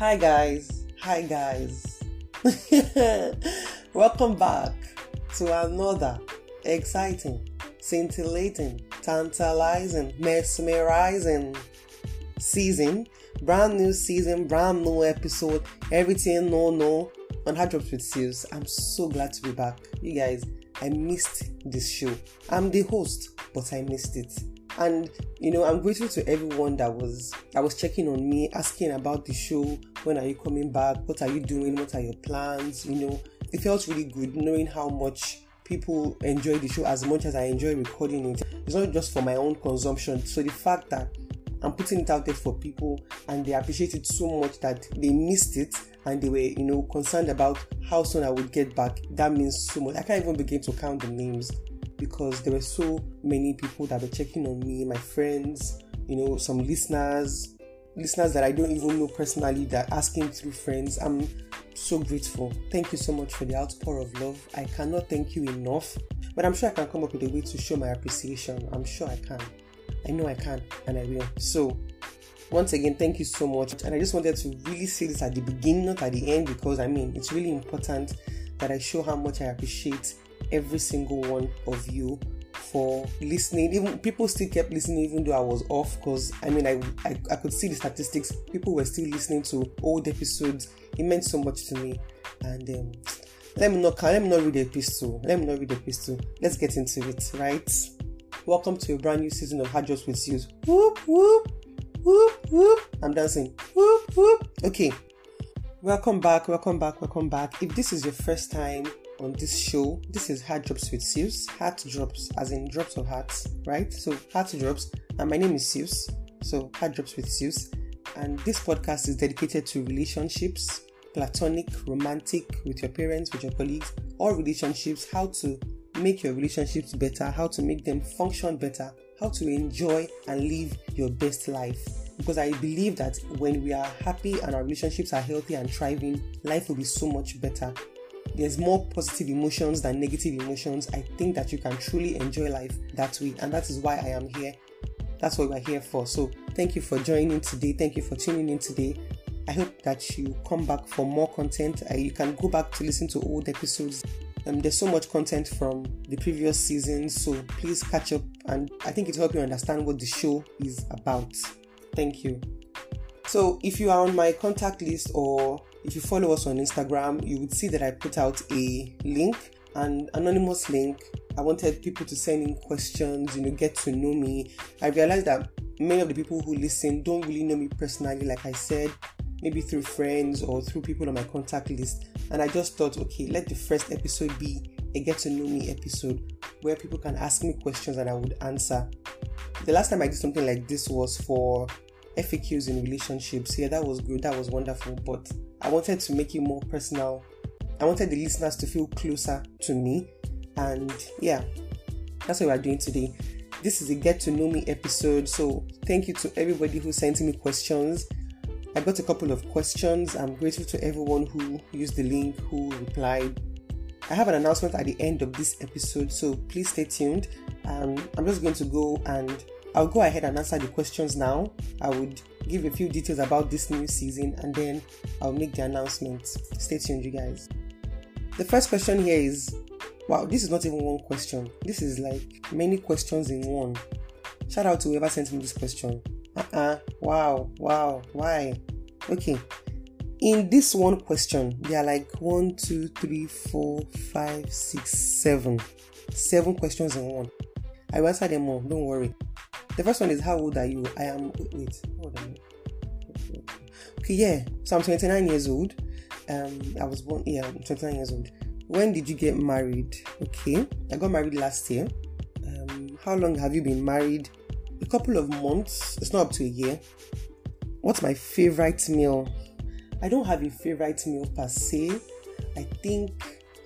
Hi, guys. Hi, guys. Welcome back to another exciting, scintillating, tantalizing, mesmerizing season. Brand new season, brand new episode. Everything no no on Heart Drops with Seuss. I'm so glad to be back. You guys, I missed this show. I'm the host, but I missed it and you know i'm grateful to everyone that was that was checking on me asking about the show. When are you coming back? What are you doing? What are your plans? You know it felt really good knowing how much people enjoy the show as much as i enjoy recording it. It's not just for my own consumption. So the fact that i'm putting it out there for people and they appreciate it so much that they missed it and they were you know concerned about how soon i would get back that means so much. I can't even begin to count the names because there were so many people that were checking on me, my friends, you know, some listeners, listeners that I don't even know personally that asking through friends. I'm so grateful. Thank you so much for the outpour of love. I cannot thank you enough, but I'm sure I can come up with a way to show my appreciation. I'm sure I can. I know I can, and I will. So, once again, thank you so much. And I just wanted to really say this at the beginning, not at the end, because I mean, it's really important that I show how much I appreciate every single one of you for listening. Even people still kept listening even though I was off because I mean I, I, I could see the statistics. People were still listening to old episodes. It meant so much to me. And um, let me not let me not read the epistle. Let me not read the epistle. Let's get into it, right? Welcome to a brand new season of Hard Jobs with You. Whoop whoop whoop whoop. I'm dancing. Whoop whoop. Okay. Welcome back, welcome back, welcome back. If this is your first time on this show. This is Heart Drops with Seuss. Heart Drops, as in drops of hearts, right? So, Heart Drops. And my name is Seuss. So, Heart Drops with Seuss. And this podcast is dedicated to relationships, platonic, romantic, with your parents, with your colleagues, or relationships, how to make your relationships better, how to make them function better, how to enjoy and live your best life. Because I believe that when we are happy and our relationships are healthy and thriving, life will be so much better there's more positive emotions than negative emotions. I think that you can truly enjoy life that way, and that is why I am here. That's what we're here for. So, thank you for joining today. Thank you for tuning in today. I hope that you come back for more content. Uh, you can go back to listen to old episodes. Um, there's so much content from the previous season, so please catch up. And I think it'll help you understand what the show is about. Thank you. So, if you are on my contact list or if you follow us on Instagram, you would see that I put out a link, an anonymous link. I wanted people to send in questions, you know, get to know me. I realized that many of the people who listen don't really know me personally, like I said, maybe through friends or through people on my contact list. And I just thought, okay, let the first episode be a get to know me episode where people can ask me questions and I would answer. The last time I did something like this was for FAQs in relationships. Yeah, that was good, that was wonderful, but I wanted to make it more personal. I wanted the listeners to feel closer to me. And yeah, that's what we're doing today. This is a get to know me episode. So thank you to everybody who sent me questions. I got a couple of questions. I'm grateful to everyone who used the link, who replied. I have an announcement at the end of this episode, so please stay tuned. Um, I'm just going to go and I'll go ahead and answer the questions now. I would give a few details about this new season and then I'll make the announcement. Stay tuned, you guys. The first question here is wow, this is not even one question. This is like many questions in one. Shout out to whoever sent me this question. Uh uh-uh. uh Wow. Wow. Why? Okay. In this one question, there are like one, two, three, four, five, six, seven. Seven questions in one. I will answer them all. Don't worry. The first one is how old are you? I am wait, how old am I? Okay, yeah. So I'm 29 years old. Um, I was born. Yeah, I'm 29 years old. When did you get married? Okay, I got married last year. Um, how long have you been married? A couple of months. It's not up to a year. What's my favorite meal? I don't have a favorite meal per se. I think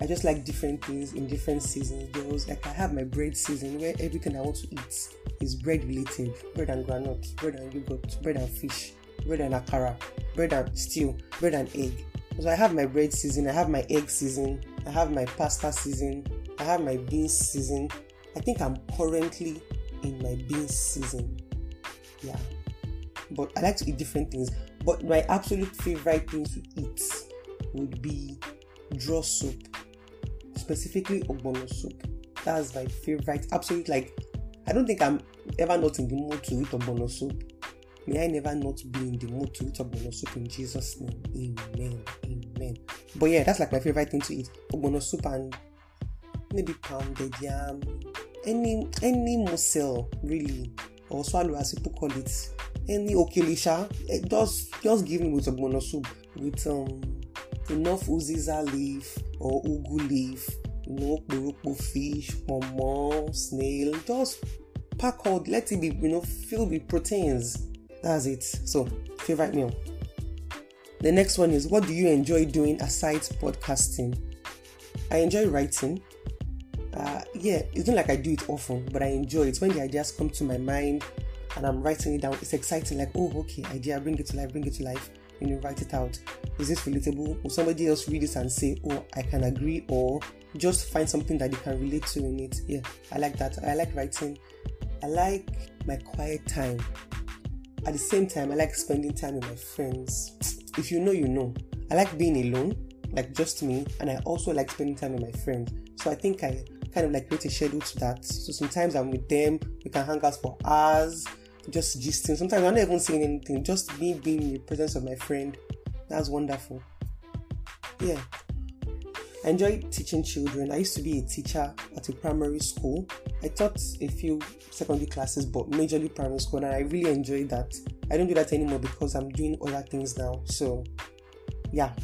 I just like different things in different seasons. Was like I have my bread season where everything I want to eat is bread related bread and granite, bread and yogurt, bread and fish, bread and akara, bread and stew, bread and egg. So I have my bread season, I have my egg season, I have my pasta season, I have my beans season. I think I'm currently in my beans season. Yeah. But I like to eat different things. But my absolute favorite thing to eat would be draw soup, specifically ogbono soup. That's my favorite. Absolute like I don't think I'm ever not in the mood to eat ogbono soup. May I never not be in the mood to eat ogbono soup in Jesus' name. Amen. Amen. But yeah, that's like my favorite thing to eat. Ogbono soup and maybe pounded yam. Any any mussel really. Or swallow as people call it. Any okilisha. Just just give me with ogbono soup with um enough uziza leaf or ugu leaf, know, okporoko fish, pomo, snail. Just pack out, let it be, you know, filled with proteins. That's it. So, favorite meal. The next one is what do you enjoy doing aside podcasting? I enjoy writing. Uh, yeah, it's not like I do it often, but I enjoy it when the ideas come to my mind and I'm writing it down. It's exciting, like, oh, okay, idea, bring it to life, bring it to life. You know, write it out. Is this relatable? Will somebody else read this and say, oh, I can agree, or just find something that you can relate to in it? Yeah, I like that. I like writing. I like my quiet time. At the same time, I like spending time with my friends. If you know, you know. I like being alone, like just me, and I also like spending time with my friends. So I think I kind of like create a schedule to that. So sometimes I'm with them, we can hang out for hours, just gisting. Sometimes I'm not even saying anything, just me being in the presence of my friend. That's wonderful. Yeah. I enjoy teaching children. I used to be a teacher at a primary school. I taught a few secondary classes, but majorly primary school, and I really enjoyed that. I don't do that anymore because I'm doing other things now. So, yeah,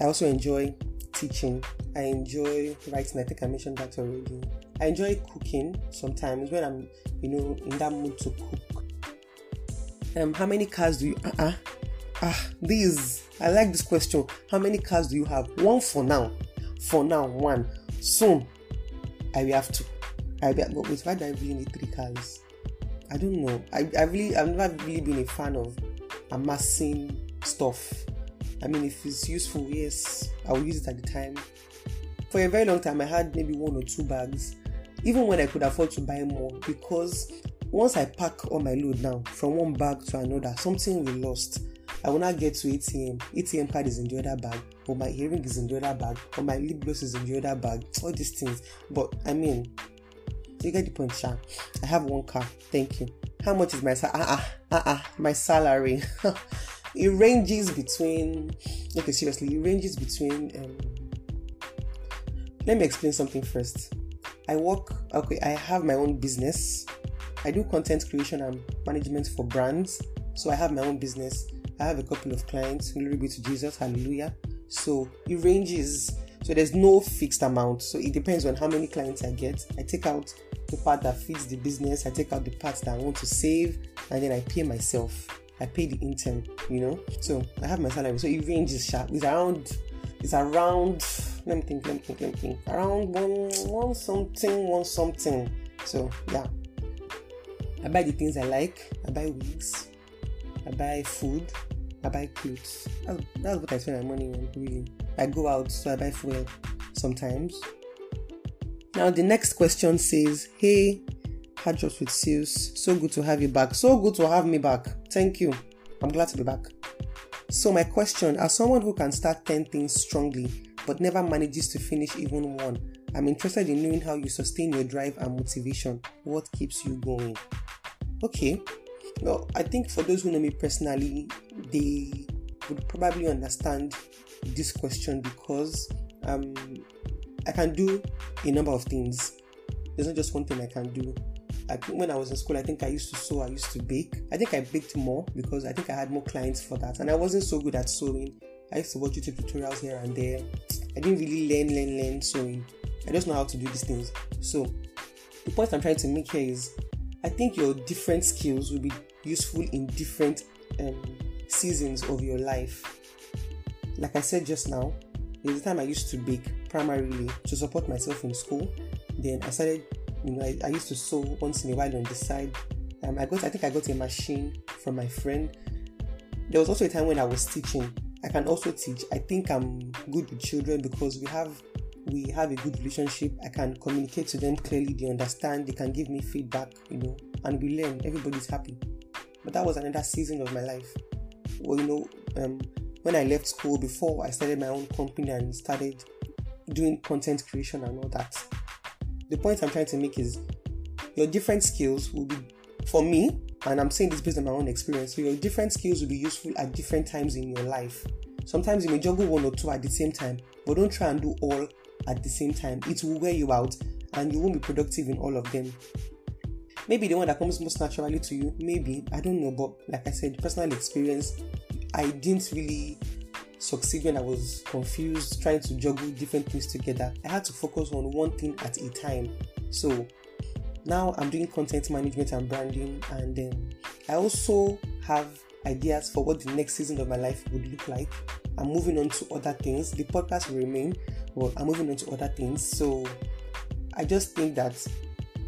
I also enjoy teaching. I enjoy writing. I think I mentioned that already. I enjoy cooking sometimes when I'm, you know, in that mood to cook. Um, how many cars do you? Uh uh-uh. Ah, these. I like this question. How many cars do you have? One for now for now one soon i will have two i will but wait why do i really need three cars? I don't know. I, I really i've never really been a fan of amassing stuff. I mean if it's useful yes i will use it at the time. For a very long time i had maybe one or two bags even when i could afford to buy more because once i pack all my load now from one bag to another something will lost I will not get to ATM. ATM card is in the other bag, or my earring is in the other bag, or my lip gloss is in the other bag. All these things. But I mean, you get the point, Sha. I have one car. Thank you. How much is my salary? Ah, ah, ah, my salary. it ranges between. Okay, seriously, it ranges between. Um, let me explain something first. I work. Okay, I have my own business. I do content creation and management for brands. So I have my own business. I have a couple of clients, glory be to Jesus, hallelujah. So it ranges, so there's no fixed amount. So it depends on how many clients I get. I take out the part that fits the business, I take out the parts that I want to save, and then I pay myself. I pay the intern, you know. So I have my salary. So it ranges sharp. It's around it's around let me think, let me think, let me think. Around one one something, one something. So yeah. I buy the things I like. I buy wigs. I buy food. I buy clothes. That's, what I spend my money on, really. I go out, so I buy fuel sometimes. Now, the next question says, Hey, Hadjot with Sales, so good to have you back. So good to have me back. Thank you. I'm glad to be back. So, my question as someone who can start 10 things strongly but never manages to finish even one, I'm interested in knowing how you sustain your drive and motivation. What keeps you going? Okay, well, I think for those who know me personally, they would probably understand this question because um, I can do a number of things. There's not just one thing I can do. I, when I was in school, I think I used to sew, I used to bake. I think I baked more because I think I had more clients for that, and I wasn't so good at sewing. I used to watch YouTube tutorials here and there. I didn't really learn, learn, learn sewing. I just know how to do these things. So, the point I'm trying to make here is I think your different skills will be useful in different um, seasons of your life. Like I said just now, there's a time I used to bake primarily to support myself in school. Then I started, you know, I, I used to sew once in a while on the side. Um, I got, I think I got a machine from my friend. There was also a time when I was teaching. I can also teach. I think I'm good with children because we have we have a good relationship. I can communicate to them clearly. They understand. They can give me feedback. You know, and we learn. Everybody's happy. But that was another season of my life. Well, you know, um, when I left school before I started my own company and started doing content creation and all that. The point I'm trying to make is your different skills will be, for me, and I'm saying this based on my own experience, so your different skills will be useful at different times in your life. Sometimes you may juggle one or two at the same time, but don't try and do all at the same time. It will wear you out and you won't be productive in all of them. Maybe the one that comes most naturally to you, maybe, I don't know, but like I said, personal experience, I didn't really succeed when I was confused, trying to juggle different things together. I had to focus on one thing at a time. So now I'm doing content management and branding, and um, I also have ideas for what the next season of my life would look like. I'm moving on to other things. The podcast will remain, but I'm moving on to other things. So I just think that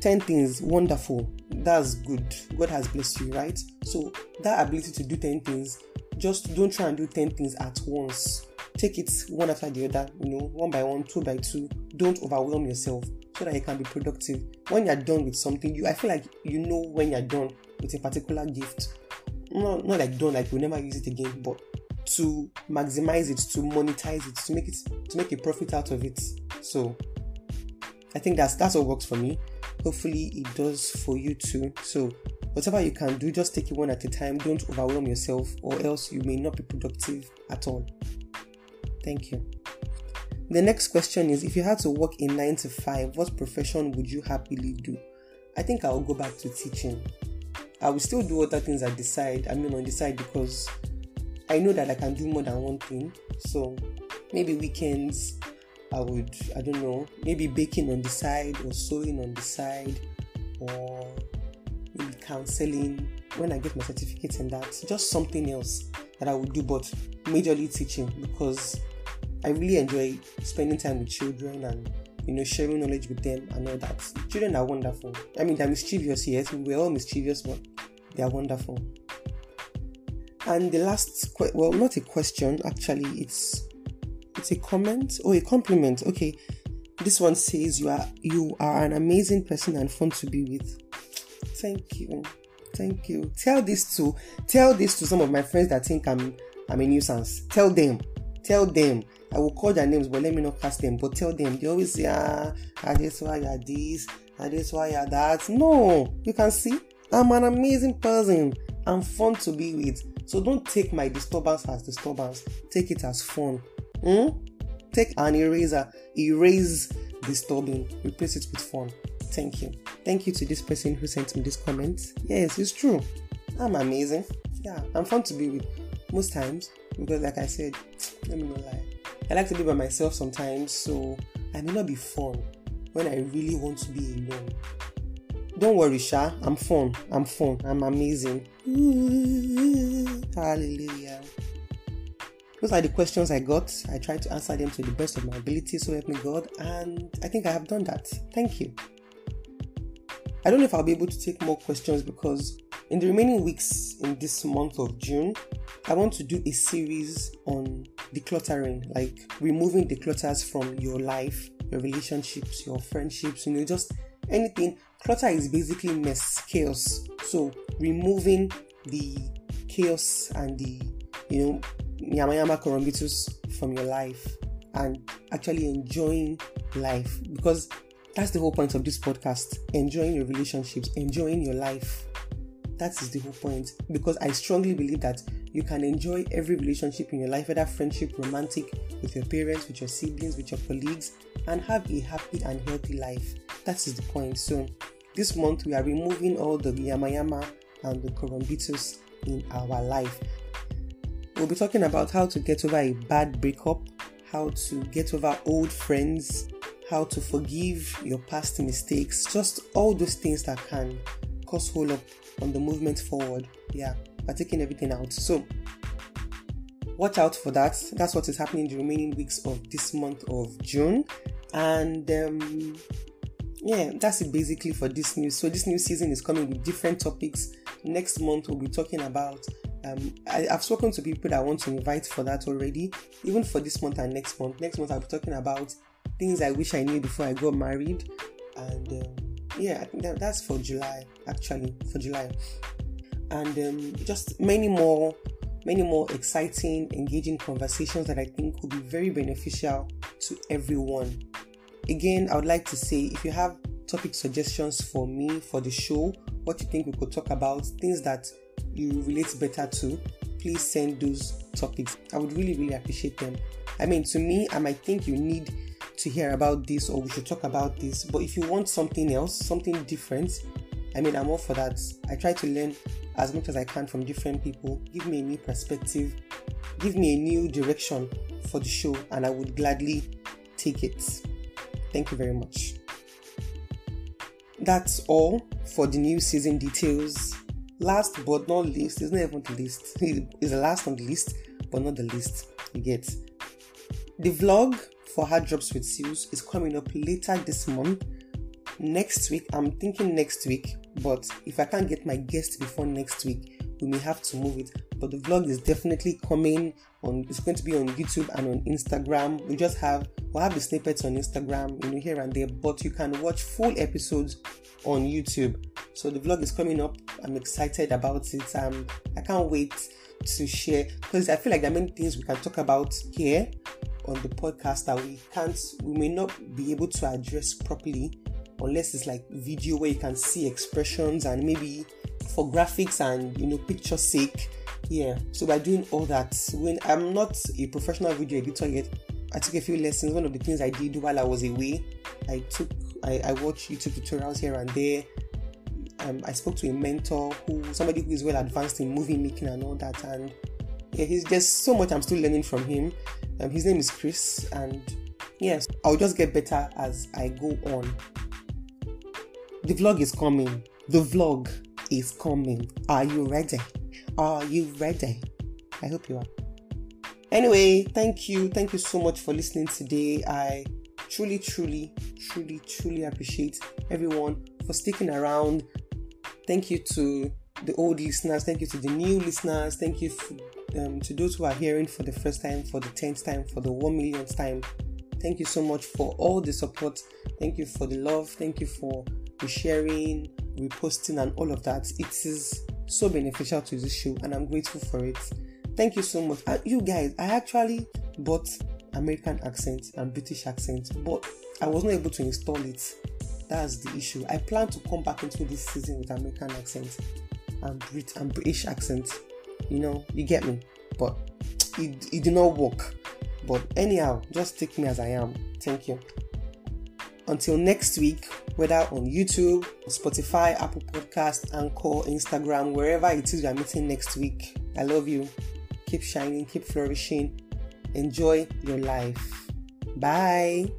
10 things, wonderful. That's good. God has blessed you, right? So that ability to do 10 things, just don't try and do 10 things at once. Take it one after the other, you know, one by one, two by two. Don't overwhelm yourself so that you can be productive. When you're done with something, you I feel like you know when you're done with a particular gift. Not, not like done, like you'll never use it again, but to maximize it, to monetize it, to make it to make a profit out of it. So I think that's that's what works for me. Hopefully it does for you too. So whatever you can do, just take it one at a time. Don't overwhelm yourself, or else you may not be productive at all. Thank you. The next question is if you had to work in 9 to 5, what profession would you happily do? I think I'll go back to teaching. I will still do other things I decide, I mean on the side because I know that I can do more than one thing. So maybe weekends I would, I don't know, maybe baking on the side or sewing on the side or maybe counseling when I get my certificate and that. Just something else that I would do, but majorly teaching because I really enjoy spending time with children and you know sharing knowledge with them and all that. Children are wonderful. I mean, they're mischievous, yes, we're all mischievous, but they are wonderful. And the last, que- well, not a question, actually, it's it's a comment or a compliment. Okay, this one says you are you are an amazing person and fun to be with. Thank you, thank you. Tell this to tell this to some of my friends that think I'm I'm a nuisance. Tell them, tell them. I will call their names, but let me not cast them. But tell them. They always say, ah, that's why you're this, that's why you're that. No, you can see I'm an amazing person. I'm fun to be with. So don't take my disturbance as disturbance. Take it as fun. Hmm? Take an eraser, erase disturbing, replace it with fun. Thank you. Thank you to this person who sent me this comment. Yes, it's true. I'm amazing. Yeah, I'm fun to be with most times because, like I said, let me not lie. I like to be by myself sometimes, so I may not be fun when I really want to be alone. Don't worry, Sha. I'm fun. I'm fun. I'm amazing. Hallelujah. Those are the questions I got. I tried to answer them to the best of my ability, so help me God, and I think I have done that. Thank you. I don't know if I'll be able to take more questions because in the remaining weeks in this month of June, I want to do a series on decluttering, like removing the clutters from your life, your relationships, your friendships, you know, just anything. Clutter is basically mess, chaos. So removing the chaos and the, you know, yama yama from your life and actually enjoying life because that's the whole point of this podcast enjoying your relationships enjoying your life. That is the whole point because i strongly believe that you can enjoy every relationship in your life whether friendship romantic with your parents with your siblings with your colleagues and have a happy and healthy life. That is the point. So this month we are removing all the yama yama and the korombitus in our life We'll be talking about how to get over a bad breakup, how to get over old friends, how to forgive your past mistakes, just all those things that can cause hold up on the movement forward. Yeah, by taking everything out. So, watch out for that. That's what is happening in the remaining weeks of this month of June. And um, yeah, that's it basically for this news. So, this new season is coming with different topics. Next month, we'll be talking about um, I, have spoken to people that I want to invite for that already, even for this month and next month. Next month, I'll be talking about things I wish I knew before I got married, and um, yeah, I think that, that's for July actually, for July, and um, just many more many more exciting, engaging conversations that I think will be very beneficial to everyone. Again, I would like to say if you have topic suggestions for me for the show, what you think we could talk about, things that you relate better to, please send those topics. I would really, really appreciate them. I mean, to me, I might think you need to hear about this or we should talk about this, but if you want something else, something different, I mean, I'm all for that. I try to learn as much as I can from different people. Give me a new perspective, give me a new direction for the show, and I would gladly take it. Thank you very much. That's all for the new season details. Last but not least, it's not even the list. It's the last on the list, but not the least. You get the vlog for Heart Drops with Seuss is coming up later this month. Next week, I'm thinking next week, but if I can't get my guest before next week, we may have to move it. But the vlog is definitely coming on. It's going to be on YouTube and on Instagram. We just have we'll have the snippets on Instagram, you know, here and there. But you can watch full episodes on YouTube. So the vlog is coming up. I'm excited about it. Um, I can't wait to share because I feel like there are many things we can talk about here on the podcast that we can't, we may not be able to address properly unless it's like video where you can see expressions and maybe for graphics and you know picture sake. Yeah. So by doing all that when i'm not a professional video editor yet. I took a few lessons. One of the things i did while i was away i took i, I watched youtube tutorials here and there um, i spoke to a mentor who somebody who is well advanced in movie making and all that and yeah he's just so much i'm still learning from him um, his name is chris and yes i'll just get better as i go on the vlog is coming. The vlog is coming. Are you ready? Are you ready? I hope you are. Anyway, thank you. Thank you so much for listening today. I truly, truly, truly, truly appreciate everyone for sticking around. Thank you to the old listeners. Thank you to the new listeners. Thank you um, to those who are hearing for the first time, for the tenth time, for the one millionth time. Thank you so much for all the support. Thank you for the love. Thank you for the sharing, reposting, and all of that. It is so beneficial to this show, and I'm grateful for it. Thank you so much. Uh, you guys, I actually bought American accent and British accent, but I was not able to install it. That's the issue. I plan to come back into this season with American accent and Brit and British accent. You know, you get me. But it, it did not work. But anyhow, just take me as I am. Thank you. Until next week, whether on YouTube, Spotify, Apple Podcast, Anchor, Instagram, wherever it is you're meeting next week. I love you. Keep shining, keep flourishing. Enjoy your life. Bye.